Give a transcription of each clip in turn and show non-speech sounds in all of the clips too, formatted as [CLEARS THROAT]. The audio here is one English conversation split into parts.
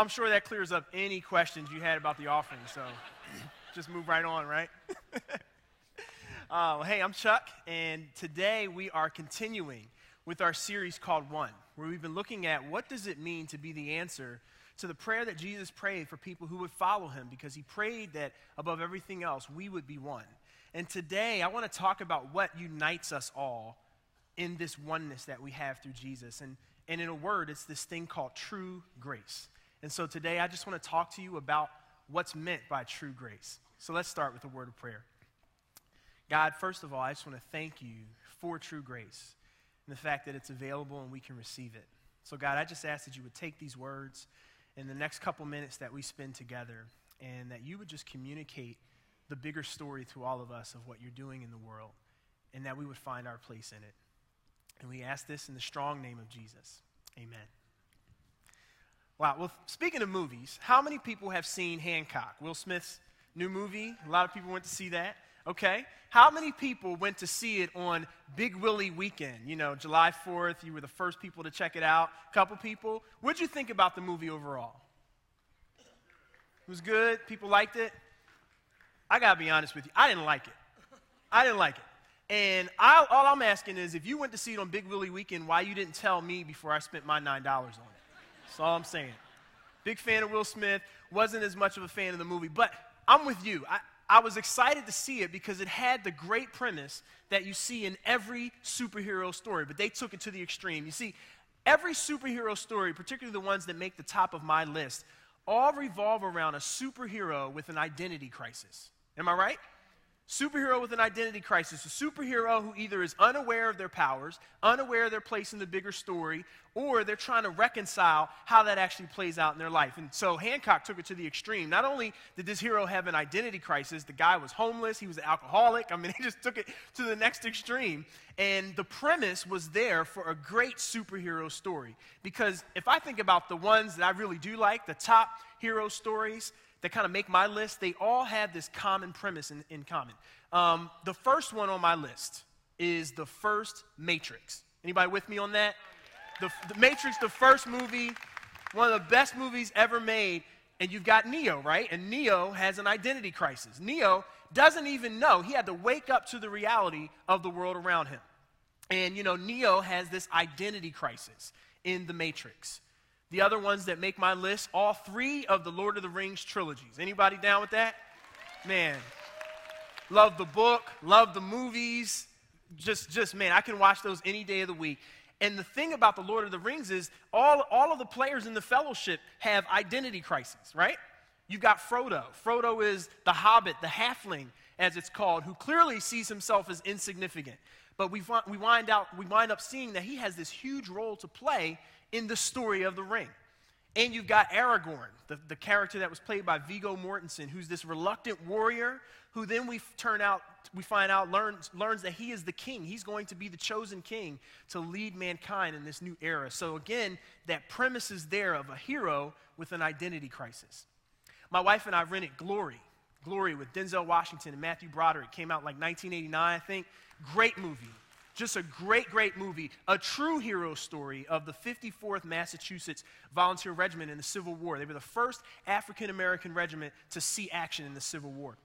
I'm sure that clears up any questions you had about the offering. So [CLEARS THROAT] just move right on, right? [LAUGHS] uh, hey, I'm Chuck, and today we are continuing with our series called One, where we've been looking at what does it mean to be the answer to the prayer that Jesus prayed for people who would follow him, because he prayed that above everything else, we would be one. And today I want to talk about what unites us all in this oneness that we have through Jesus. And, and in a word, it's this thing called true grace. And so today I just want to talk to you about what's meant by true grace. So let's start with a word of prayer. God, first of all, I just want to thank you for true grace and the fact that it's available and we can receive it. So, God, I just ask that you would take these words in the next couple minutes that we spend together and that you would just communicate the bigger story to all of us of what you're doing in the world and that we would find our place in it. And we ask this in the strong name of Jesus. Amen. Wow. Well, speaking of movies, how many people have seen Hancock? Will Smith's new movie? A lot of people went to see that. Okay. How many people went to see it on Big Willie weekend? You know, July 4th, you were the first people to check it out. A couple people. What'd you think about the movie overall? It was good. People liked it. I got to be honest with you. I didn't like it. I didn't like it. And I, all I'm asking is if you went to see it on Big Willie weekend, why you didn't tell me before I spent my $9 on it? That's all I'm saying. Big fan of Will Smith, wasn't as much of a fan of the movie, but I'm with you. I, I was excited to see it because it had the great premise that you see in every superhero story, but they took it to the extreme. You see, every superhero story, particularly the ones that make the top of my list, all revolve around a superhero with an identity crisis. Am I right? Superhero with an identity crisis, a superhero who either is unaware of their powers, unaware of their place in the bigger story, or they're trying to reconcile how that actually plays out in their life. And so Hancock took it to the extreme. Not only did this hero have an identity crisis, the guy was homeless, he was an alcoholic. I mean, [LAUGHS] he just took it to the next extreme. And the premise was there for a great superhero story. Because if I think about the ones that I really do like, the top hero stories, that kind of make my list, they all have this common premise in, in common. Um, the first one on my list is the first Matrix. Anybody with me on that? The, the Matrix, the first movie, one of the best movies ever made. And you've got Neo, right? And Neo has an identity crisis. Neo doesn't even know. He had to wake up to the reality of the world around him. And, you know, Neo has this identity crisis in the Matrix. The other ones that make my list, all three of the Lord of the Rings trilogies. Anybody down with that? Man, love the book, love the movies. Just, just man, I can watch those any day of the week. And the thing about the Lord of the Rings is all, all of the players in the fellowship have identity crises, right? You've got Frodo. Frodo is the hobbit, the halfling, as it's called, who clearly sees himself as insignificant. But we, we, wind out, we wind up seeing that he has this huge role to play in the story of the ring. And you've got Aragorn, the, the character that was played by Viggo Mortensen, who's this reluctant warrior who then we turn out, we find out, learns, learns that he is the king. He's going to be the chosen king to lead mankind in this new era. So again, that premise is there of a hero with an identity crisis. My wife and I rented Glory. Glory with Denzel Washington and Matthew Broderick came out like 1989, I think. Great movie. Just a great, great movie, a true hero story of the 54th Massachusetts Volunteer Regiment in the Civil War. They were the first African American regiment to see action in the Civil War.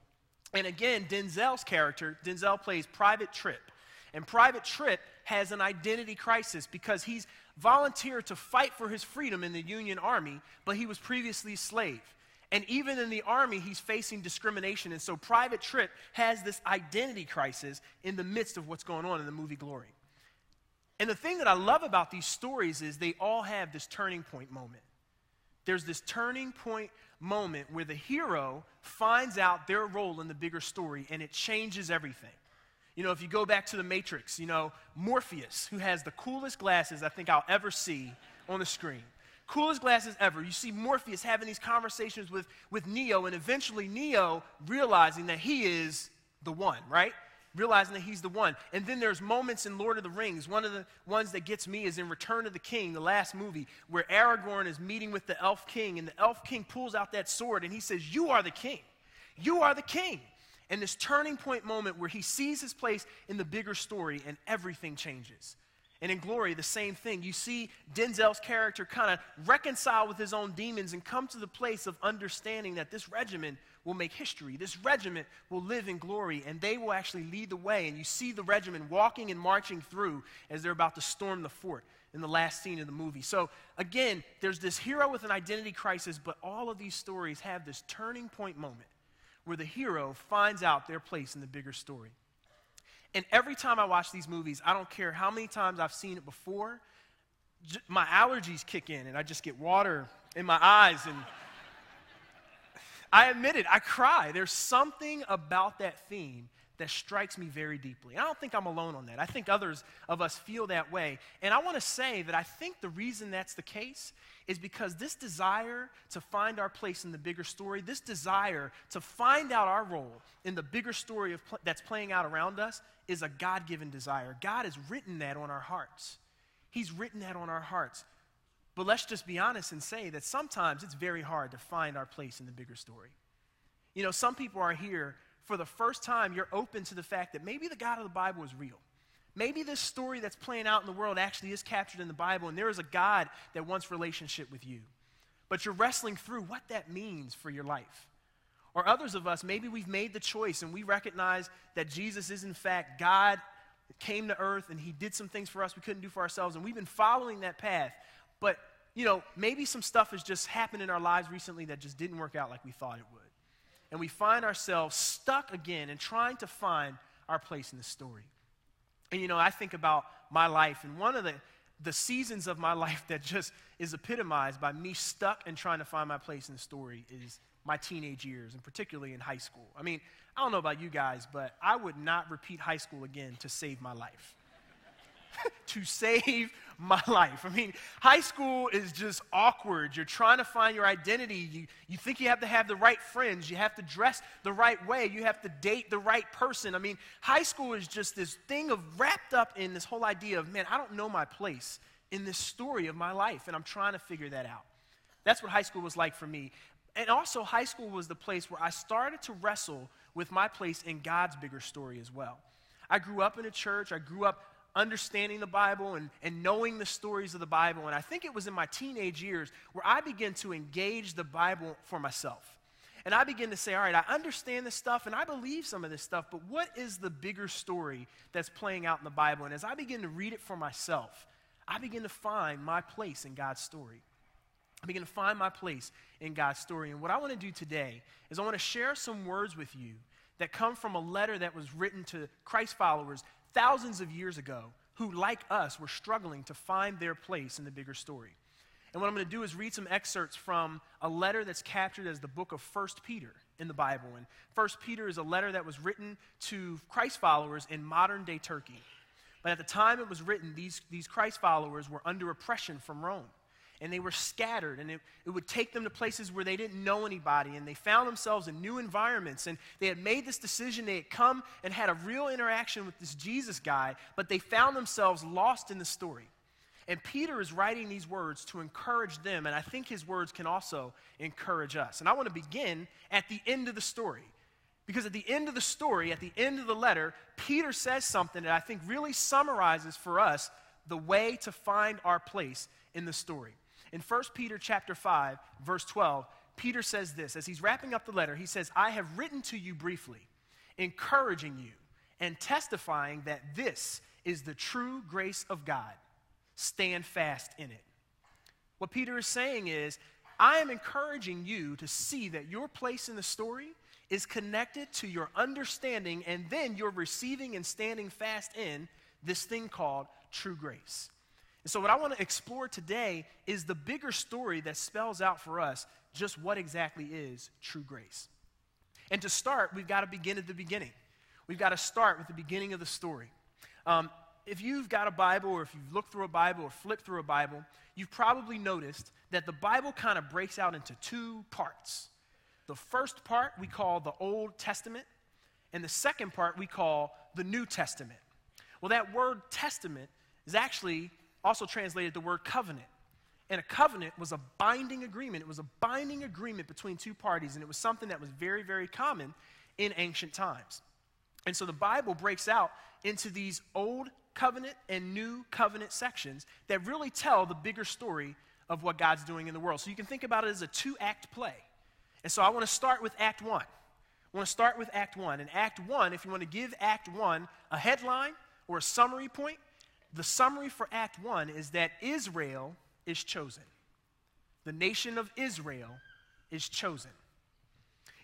And again, Denzel's character, Denzel plays Private Trip. And Private Trip has an identity crisis because he's volunteered to fight for his freedom in the Union Army, but he was previously a slave. And even in the army, he's facing discrimination. And so Private Trip has this identity crisis in the midst of what's going on in the movie Glory. And the thing that I love about these stories is they all have this turning point moment. There's this turning point moment where the hero finds out their role in the bigger story and it changes everything. You know, if you go back to the Matrix, you know, Morpheus, who has the coolest glasses I think I'll ever see on the screen coolest glasses ever. You see Morpheus having these conversations with, with Neo, and eventually Neo realizing that he is the one, right? Realizing that he's the one. And then there's moments in Lord of the Rings. One of the ones that gets me is in Return of the King, the last movie, where Aragorn is meeting with the Elf King, and the Elf King pulls out that sword and he says, You are the king. You are the king. And this turning point moment where he sees his place in the bigger story and everything changes. And in Glory, the same thing. You see Denzel's character kind of reconcile with his own demons and come to the place of understanding that this regiment will make history. This regiment will live in glory, and they will actually lead the way. And you see the regiment walking and marching through as they're about to storm the fort in the last scene of the movie. So, again, there's this hero with an identity crisis, but all of these stories have this turning point moment where the hero finds out their place in the bigger story. And every time I watch these movies, I don't care how many times I've seen it before, j- my allergies kick in and I just get water in my eyes. And [LAUGHS] I admit it, I cry. There's something about that theme that strikes me very deeply. And I don't think I'm alone on that. I think others of us feel that way. And I want to say that I think the reason that's the case is because this desire to find our place in the bigger story, this desire to find out our role in the bigger story of pl- that's playing out around us, is a God given desire. God has written that on our hearts. He's written that on our hearts. But let's just be honest and say that sometimes it's very hard to find our place in the bigger story. You know, some people are here for the first time, you're open to the fact that maybe the God of the Bible is real. Maybe this story that's playing out in the world actually is captured in the Bible, and there is a God that wants relationship with you. But you're wrestling through what that means for your life. Or others of us, maybe we've made the choice and we recognize that Jesus is, in fact, God came to earth and he did some things for us we couldn't do for ourselves, and we've been following that path. But, you know, maybe some stuff has just happened in our lives recently that just didn't work out like we thought it would and we find ourselves stuck again and trying to find our place in the story. And you know, I think about my life, and one of the, the seasons of my [LAUGHS] life that just is epitomized by me stuck and trying to find my place in the story is my teenage years, and particularly in high school. I mean, I don't know about you guys, but I would not repeat high school again to save my life. [LAUGHS] to save my life. I mean, high school is just awkward. You're trying to find your identity. You, you think you have to have the right friends. You have to dress the right way. You have to date the right person. I mean, high school is just this thing of wrapped up in this whole idea of, man, I don't know my place in this story of my life, and I'm trying to figure that out. That's what high school was like for me. And also, high school was the place where I started to wrestle with my place in God's bigger story as well. I grew up in a church. I grew up understanding the Bible and, and knowing the stories of the Bible. And I think it was in my teenage years where I began to engage the Bible for myself. And I begin to say, all right, I understand this stuff and I believe some of this stuff, but what is the bigger story that's playing out in the Bible? And as I begin to read it for myself, I begin to find my place in God's story. I begin to find my place in God's story. And what I want to do today is I want to share some words with you that come from a letter that was written to Christ followers thousands of years ago who, like us, were struggling to find their place in the bigger story. And what I'm going to do is read some excerpts from a letter that's captured as the book of 1 Peter in the Bible. And 1 Peter is a letter that was written to Christ followers in modern day Turkey. But at the time it was written, these, these Christ followers were under oppression from Rome and they were scattered and it, it would take them to places where they didn't know anybody and they found themselves in new environments and they had made this decision. They had come and had a real interaction with this jesus guy but they found themselves lost in the story. And peter is writing these words to encourage them and i think his words can also encourage us. And i want to begin at the end of the story because at the end of the story at the end of the letter peter says something that i think really summarizes for us the way to find our place in the story in 1 Peter chapter 5, verse 12, Peter says this as he's wrapping up the letter, he says, I have written to you briefly, encouraging you and testifying that this is the true grace of God. Stand fast in it. What Peter is saying is, I am encouraging you to see that your place in the story is connected to your understanding and then you're receiving and standing fast in this thing called true grace. And so, what I want to explore today is the bigger story that spells out for us just what exactly is true grace. And to start, we've got to begin at the beginning. We've got to start with the beginning of the story. Um, if you've got a Bible, or if you've looked through a Bible, or flipped through a Bible, you've probably noticed that the Bible kind of breaks out into two parts. The first part we call the Old Testament, and the second part we call the New Testament. Well, that word testament is actually also translated the word covenant. And a covenant was a binding agreement. It was a binding agreement between two parties, and it was something that was very, very common in ancient times. And so the Bible breaks out into these Old covenant and new covenant sections that really tell the bigger story of what God's doing in the world. So you can think about it as a two act play. And so I want to start with Act 1. I want to start with Act 1. And Act 1, if you want to give Act 1 a headline or a summary point, the summary for Act 1 is that Israel is chosen. The nation of Israel is chosen.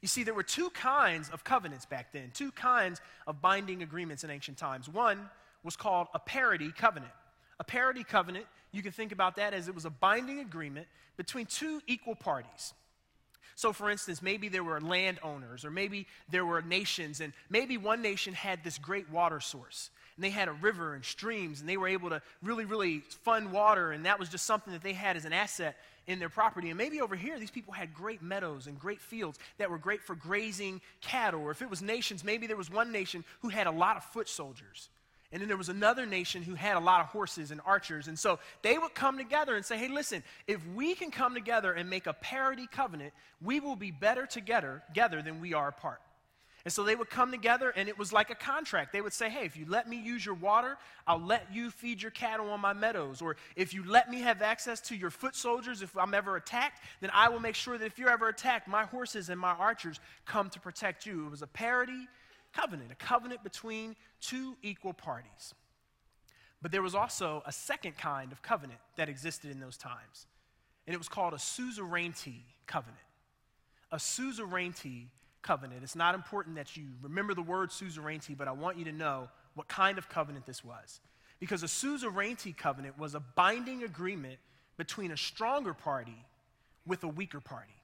You see, there were two kinds of covenants back then, two kinds of binding agreements in ancient times. One was called a parity covenant. A parity covenant, you can think about that as it was a binding agreement between two equal parties. So, for instance, maybe there were landowners, or maybe there were nations, and maybe one nation had this great water source. And they had a river and streams, and they were able to really, really fund water, and that was just something that they had as an asset in their property. And maybe over here, these people had great meadows and great fields that were great for grazing cattle. Or if it was nations, maybe there was one nation who had a lot of foot soldiers. And then there was another nation who had a lot of horses and archers. And so they would come together and say, hey, listen, if we can come together and make a parity covenant, we will be better together, together than we are apart. And so they would come together, and it was like a contract. They would say, Hey, if you let me use your water, I'll let you feed your cattle on my meadows. Or if you let me have access to your foot soldiers, if I'm ever attacked, then I will make sure that if you're ever attacked, my horses and my archers come to protect you. It was a parity covenant, a covenant between two equal parties. But there was also a second kind of covenant that existed in those times, and it was called a suzerainty covenant. A suzerainty covenant. It's not important that you remember the word suzerainty, but I want you to know what kind of covenant this was. Because a suzerainty covenant was a binding agreement between a stronger party with a weaker party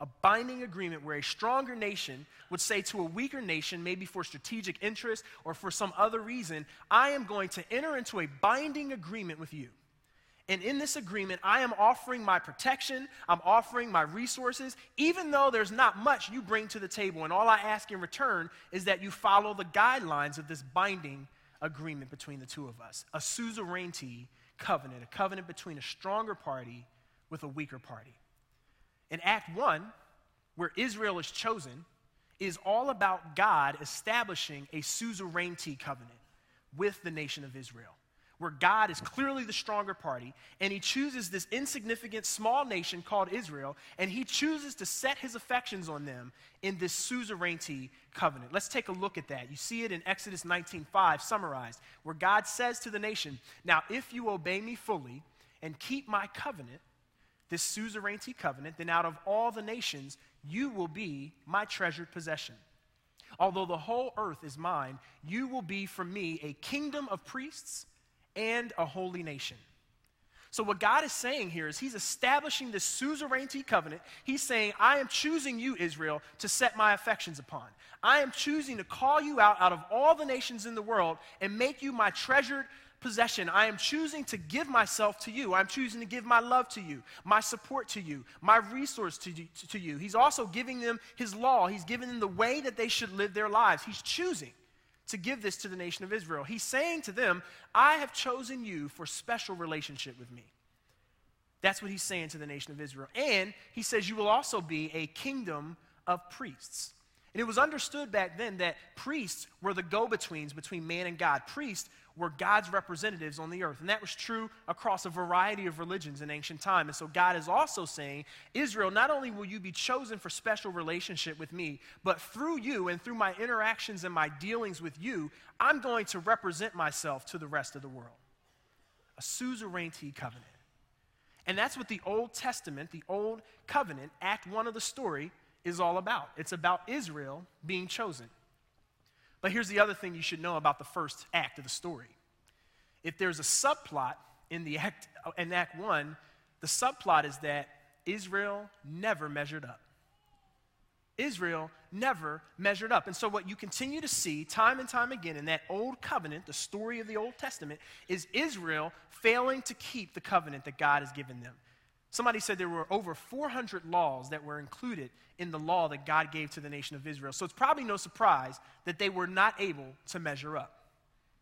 a binding agreement where a stronger nation would say to a weaker nation, maybe for strategic interest or for some other reason, I am going to enter into a binding agreement with you. And in this agreement, I am offering my protection, I'm offering my resources, even though there's not much you bring to the table. And all I ask in return is that you follow the guidelines of this binding agreement between the two of us a suzerainty covenant, a covenant between a stronger party with a weaker party. In Act 1, where Israel is chosen, is all about God establishing a suzerainty covenant with the nation of Israel, where God is clearly the stronger party, and he chooses this insignificant small nation called Israel, and he chooses to set his affections on them in this suzerainty covenant. Let's take a look at that. You see it in Exodus 19:5 summarized, where God says to the nation, "Now if you obey me fully and keep my covenant, this suzerainty covenant, then out of all the nations, you will be my treasured possession. Although the whole earth is mine, you will be for me a kingdom of priests and a holy nation. So, what God is saying here is He's establishing this suzerainty covenant. He's saying, I am choosing you, Israel, to set my affections upon. I am choosing to call you out out of all the nations in the world and make you my treasured possession. I am choosing to give myself to you. I'm choosing to give my love to you, my support to you, my resource to to you. He's also giving them his law. He's giving them the way that they should live their lives. He's choosing to give this to the nation of Israel. He's saying to them, I have chosen you for special relationship with me. That's what he's saying to the nation of Israel. And he says, You will also be a kingdom of priests. And it was understood back then that priests were the go betweens between man and God. Priests were God's representatives on the earth. And that was true across a variety of religions in ancient time. And so God is also saying, Israel, not only will you be chosen for special relationship with me, but through you and through my interactions and my dealings with you, I'm going to represent myself to the rest of the world. A suzerainty covenant. And that's what the Old Testament, the Old Covenant, Act 1 of the story, is all about. It's about Israel being chosen. But here's the other thing you should know about the first act of the story. If there's a subplot in, the act, uh, in Act 1, the subplot is that Israel never measured up. Israel never measured up. And so, what you continue to see time and time again in that old covenant, the story of the Old Testament, is Israel failing to keep the covenant that God has given them. Somebody said there were over 400 laws that were included in the law that God gave to the nation of Israel. So it's probably no surprise that they were not able to measure up.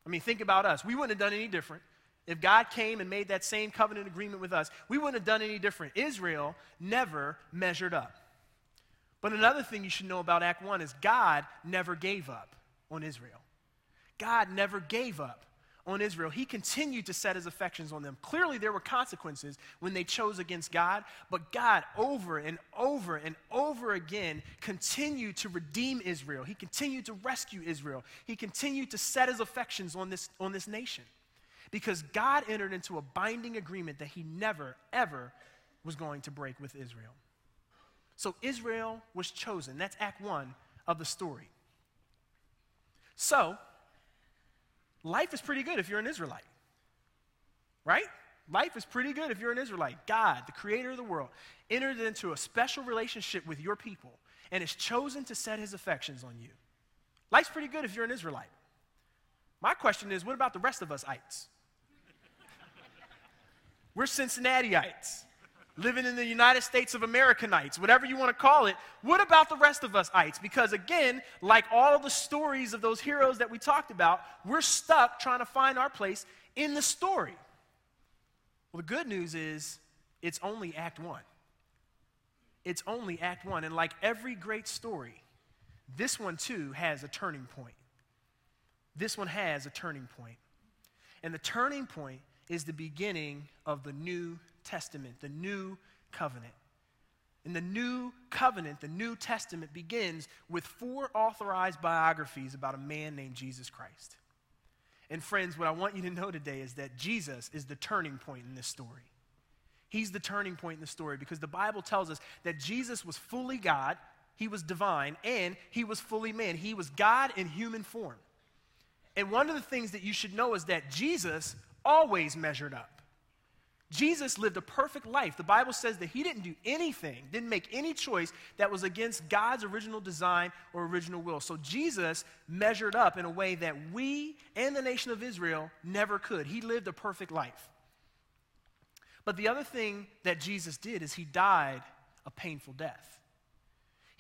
I mean, think about us. We wouldn't have done any different. If God came and made that same covenant agreement with us, we wouldn't have done any different. Israel never measured up. But another thing you should know about Act 1 is God never gave up on Israel. God never gave up on Israel, he continued to set his affections on them. Clearly, there were consequences when they chose against God, but God, over and over and over again, continued to redeem Israel. He continued to rescue Israel. He continued to set his affections on this, on this nation because God entered into a binding agreement that he never, ever was going to break with Israel. So Israel was chosen. That's Act 1 of the story. So, life is pretty good if you're an Israelite. Right? Life is pretty good if you're an Israelite. God, the creator of the world, entered into a special relationship with your people and has chosen to set his affections on you. Life's pretty good if you're an Israelite. My question is what about the rest of us ites? We're Cincinnatiites, living in the United States of Americanites, whatever you want to call it. What about the rest of us ites? Because again, like all the stories of those heroes that we talked about, we're stuck trying to find our place in the story. Well, the good news is it's only Act One. It's only Act One. And like every great story, this one too has a turning point. This one has a turning point. And the turning point is the beginning of the New Testament, the New Covenant. In the New Covenant, the New Testament begins with four authorized biographies about a man named Jesus Christ. And friends, what I want you to know today is that Jesus is the turning point in this story. He's the turning point in the story because the Bible tells us that Jesus was fully God, he was divine, and he was fully man. He was God in human form. And one of the things that you should know is that Jesus always measured up. Jesus lived a perfect life. The Bible says that he didn't do anything, didn't make any choice that was against God's original design or original will. So Jesus measured up in a way that we and the nation of Israel never could. He lived a perfect life. But the other thing that Jesus did is he died a painful death.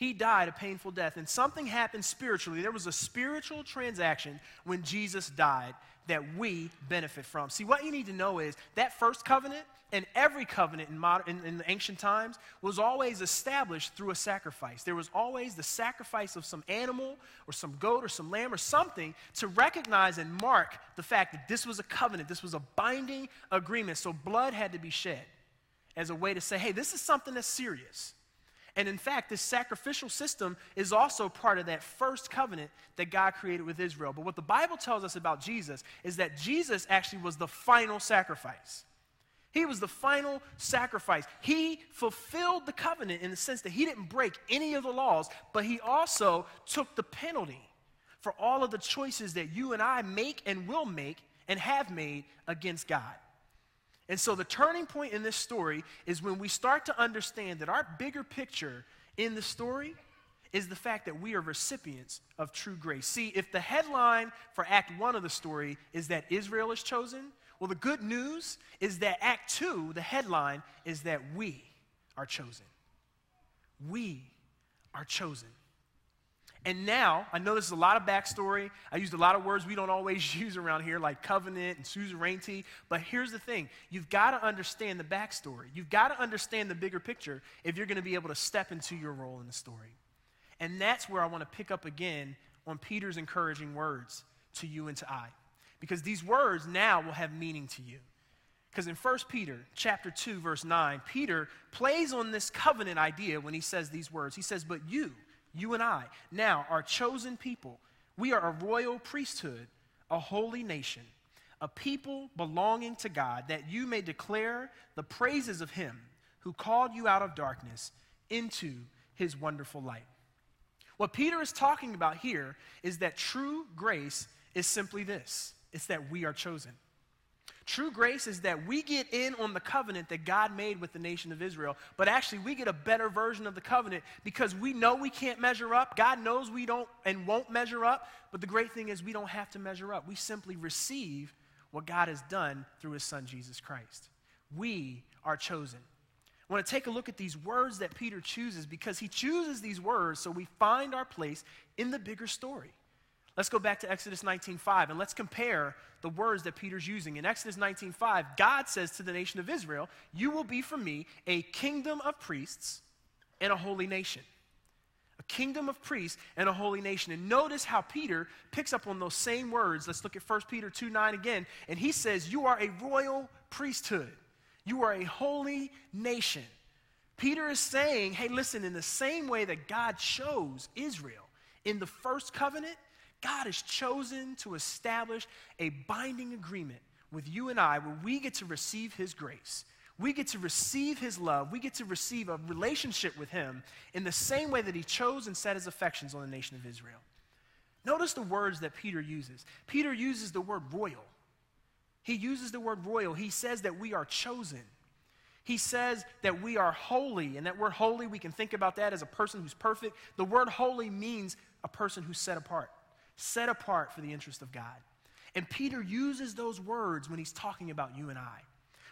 He died a painful death, and something happened spiritually. There was a spiritual transaction when Jesus died that we benefit from. See, what you need to know is that first covenant and every covenant in, modern, in, in ancient times was always established through a sacrifice. There was always the sacrifice of some animal or some goat or some lamb or something to recognize and mark the fact that this was a covenant, this was a binding agreement. So blood had to be shed as a way to say, hey, this is something that's serious. And in fact, this sacrificial system is also part of that first covenant that God created with Israel. But what the Bible tells us about Jesus is that Jesus actually was the final sacrifice. He was the final sacrifice. He fulfilled the covenant in the sense that he didn't break any of the laws, but he also took the penalty for all of the choices that you and I make and will make and have made against God. And so the turning point in this story is when we start to understand that our bigger picture in the story is the fact that we are recipients of true grace. See, if the headline for Act 1 of the story is that Israel is chosen, well, the good news is that Act 2, the headline, is that we are chosen. We are chosen. And now, I know this is a lot of backstory. I used a lot of words we don't always [LAUGHS] use around here, like covenant and suzerainty. But here's the thing you've got to understand the backstory. You've got to understand the bigger picture if you're going to be able to step into your role in the story. And that's where I want to pick up again on Peter's encouraging words to you and to I. Because these words now will have meaning to you. Because in 1 Peter chapter 2, verse 9, Peter plays on this covenant idea when he says these words. He says, But you, you and I, now are chosen people. We are a royal priesthood, a holy nation, a people belonging to God, that you may declare the praises of him who called you out of darkness into his wonderful light. What Peter is talking about here is that true grace is simply this it's that we are chosen. True grace is that we get in on the covenant that God made with the nation of Israel, but actually we get a better version of the covenant because we know we can't measure up. God knows we don't and won't measure up, but the great thing is we don't have to measure up. We simply receive what God has done through his son Jesus Christ. We are chosen. I want to take a look at these words that Peter chooses because he chooses these words so we find our place in the bigger story. Let's go back to Exodus 19:5 and let's compare the words that Peter's using. In Exodus 19:5, God says to the nation of Israel, "You will be for me a kingdom of priests and a holy nation." A kingdom of priests and a holy nation. And notice how Peter picks up on those same words. Let's look at 1 Peter 2 9 again. And he says, You are a royal priesthood, you are a holy nation. Peter is saying, Hey, listen, in the same way that God chose Israel in the first covenant, God has chosen to establish a binding agreement with you and I where we get to receive his grace. We get to receive his love. We get to receive a relationship with him in the same way that he chose and set his affections on the nation of Israel. Notice the words that Peter uses. Peter uses the word royal. He uses the word royal. He says that we are chosen. He says that we are holy, and that word holy, we can think about that as a person who's perfect. The word holy means a person who's set apart, set apart for the interest of God. And Peter uses those words when he's talking about you and I.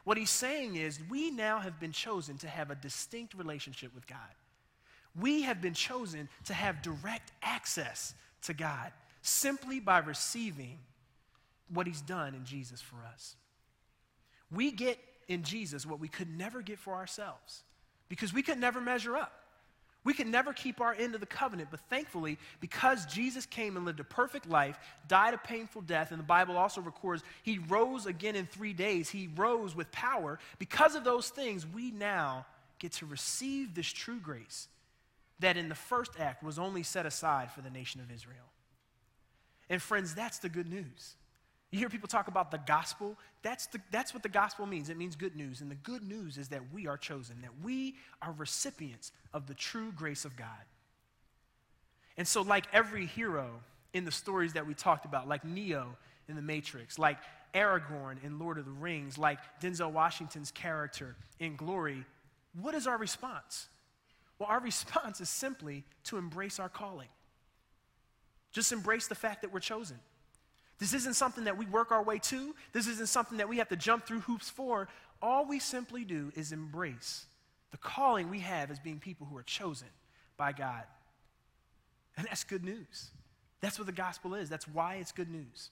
What he's saying is, we now have been chosen to have a distinct relationship with God. We have been chosen to have direct access to God simply by receiving what he's done in Jesus for us. We get in Jesus what we could never get for ourselves because we could never measure up. We could never keep our end of the covenant, but thankfully, because Jesus came and lived a perfect life, died a painful death, and the Bible also records he rose again in three days, he rose with power. Because of those things, we now get to receive this true grace that in the first act was only set aside for the nation of Israel. And friends, that's the good news. You hear people talk about the gospel. That's, the, that's what the gospel means. It means good news. And the good news is that we are chosen, that we are recipients of the true grace of God. And so, like every hero in the stories that we talked about, like Neo in The Matrix, like Aragorn in Lord of the Rings, like Denzel Washington's character in Glory, what is our response? Well, our [LAUGHS] response is simply to embrace our calling. Just embrace the fact that we're chosen. This isn't something that we work our way to. This isn't something that we have to jump through hoops for. All we simply do is embrace the calling we have as being people who are chosen by God. And that's good news. That's what the gospel is. That's why it's good news.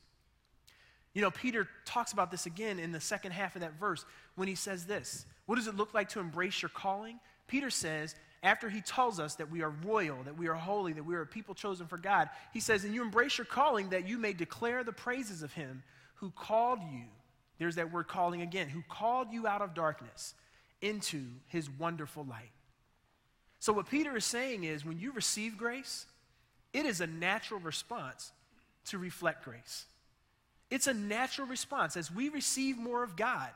You know, Peter talks about this again in the second half of that verse when he says this What does it look like to embrace your calling? Peter says, after he tells us that we are royal, that we are holy, that we are a people chosen for God, he says, And you embrace your calling that you may declare the praises of him who called you. There's that word calling again, who called you out of darkness into his wonderful light. So, what Peter is saying is when you receive grace, it is a natural response to reflect grace. It's a natural response. As we receive more of God,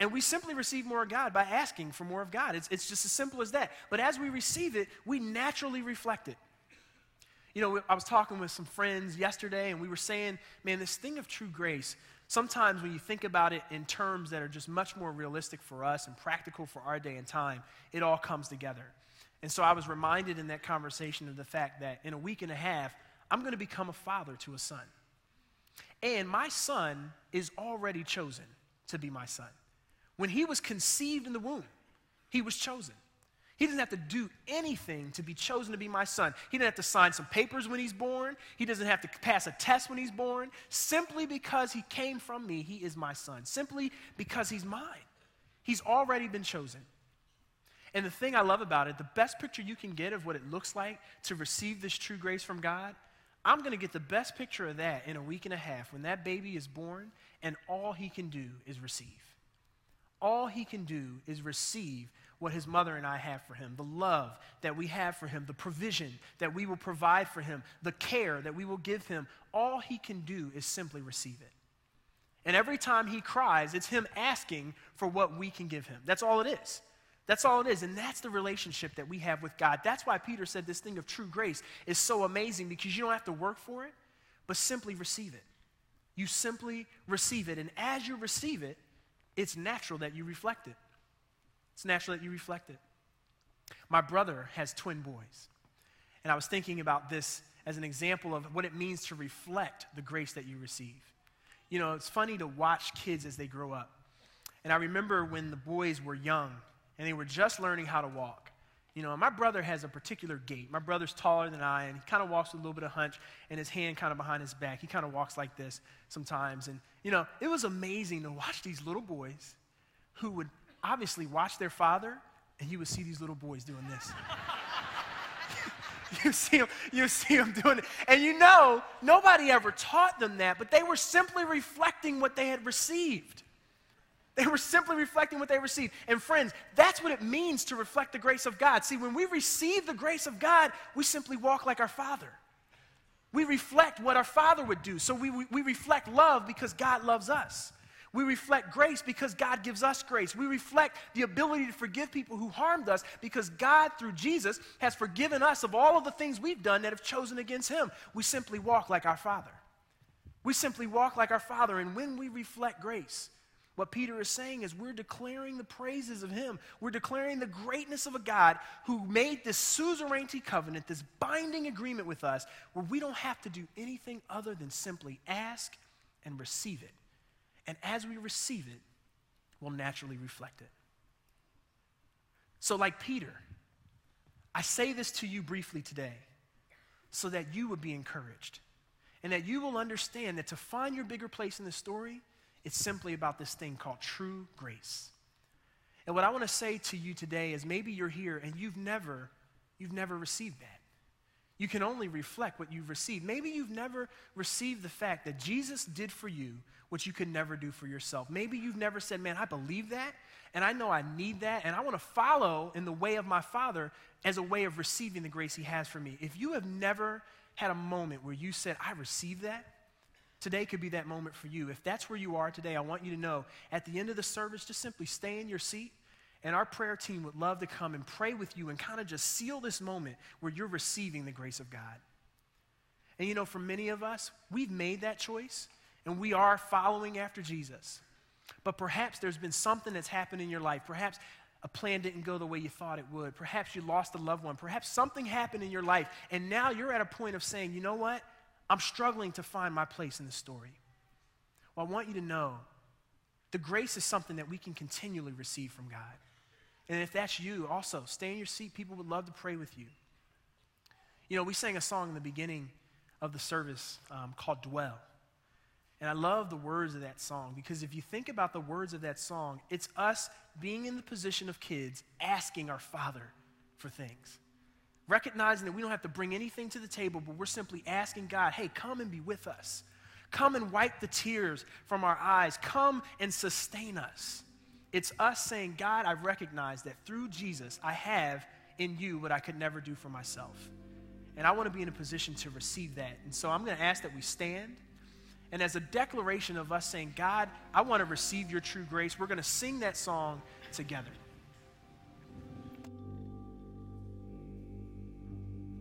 and we simply receive more of God by asking for more of God. It's, it's just as simple as that. But as we receive it, we naturally reflect it. You know, I was talking with some friends yesterday, and we were saying, man, this thing of true grace, sometimes when you think about it in terms that are just much more realistic for us and practical for our day and time, it all comes together. And so I was reminded in that conversation of the fact that in a week and a half, I'm going to become a father to a son. And my son is already chosen to be my son. When he was conceived in the womb, he was chosen. He doesn't have to do anything to be chosen to be my son. He doesn't have to sign some papers when he's born. He doesn't have to pass a test when he's born. Simply because he came from me, he is my son. Simply because he's mine. He's already been chosen. And the thing I love about it, the best picture you can get of what it looks like to receive this true grace from God, I'm going to get the best picture of that in a week and a half when that baby is born and all he can do is receive all he can do is receive what his mother and I have for him, the love that we have for him, the provision that we will provide for him, the care that we will give him. All he can do is simply receive it. And every time he cries, it's him asking for what we can give him. That's all it is. That's all it is. And that's the relationship that we have with God. That's why Peter said this thing of true grace is so amazing because you don't have to work for it, but simply receive it. You simply receive it. And as you receive it, it's natural that you reflect it. It's natural that you reflect it. My brother has twin boys. And I was thinking about this as an example of what it means to reflect the grace that you receive. You know, it's funny to watch kids as they grow up. And I remember when the boys were young and they were just learning how to walk. You know, my brother has a particular gait. My brother's taller than I, and he kind of walks with a little bit of hunch and his hand kind of behind his back. He kind of walks like this sometimes. And, you know, it was amazing to watch these little boys who would obviously watch their father, and you would see these little boys doing this. [LAUGHS] You see them, you see them doing it. And you know, nobody ever taught them that, but they were simply reflecting what they had received. They were simply reflecting what they received. And friends, that's what it means to reflect the grace of God. See, when we receive the grace of God, we simply walk like our Father. We reflect what our Father would do. So we, we, we reflect love because God loves us. We reflect grace because God gives us grace. We reflect the ability to forgive people who harmed us because God, through Jesus, has forgiven us of all of the things we've done that have chosen against Him. We simply walk like our Father. We simply walk like our Father. And when we reflect grace, what Peter is saying is we're declaring the praises of Him. We're declaring the greatness of a God who made this suzerainty covenant, this binding agreement with us, where we don't have to do anything other than simply ask and receive it. And as we receive it, we'll naturally reflect it. So, like Peter, I say this to you briefly today so that you would be encouraged and that you will understand that to find your bigger place in the story, it's simply about this thing called true grace. And what I want to say to you today is maybe you're here and you've never you've never received that. You can only reflect what you've received. Maybe you've never received the fact that Jesus did for you what you could never do for yourself. Maybe you've never said, Man, I believe that, and I know I need that, and I want to follow in the way of my Father as a way of receiving the grace He has for me. If you have never had a moment where you said, I received that, today could be that moment for you. If that's where you are today, I want you to know at the end of the service, just simply stay in your seat and our prayer team would love to come and pray with you and kind of just seal this moment where you're receiving the grace of God. And you know, for many of us, we've made that choice and we are following after Jesus. But perhaps there's been something that's happened in your life. Perhaps a plan didn't go the way you thought it would. Perhaps you lost a loved one. Perhaps something happened in your life. And now you're at a point of saying, you know what? I'm struggling to find my place in the story. Well, I want you to know the grace is something that we can continually receive from God. And if that's you, also stay in your seat. People would love to pray with you. You know, we sang a song in the beginning of the service um, called Dwell. And I love the words of that song because if you think about the words of that song, it's us being in the position of kids asking our Father for things. Recognizing that we don't have to bring anything to the table, but we're simply asking God, hey, come and be with us. Come and wipe the tears from our eyes. Come and sustain us. It's us saying, God, I recognize that through Jesus, I have in you what I could never do for myself. And I want to be in a position to receive that. And so I'm going to ask that we stand. And as a declaration of us saying, God, I want to receive your true grace, we're going to sing that song together.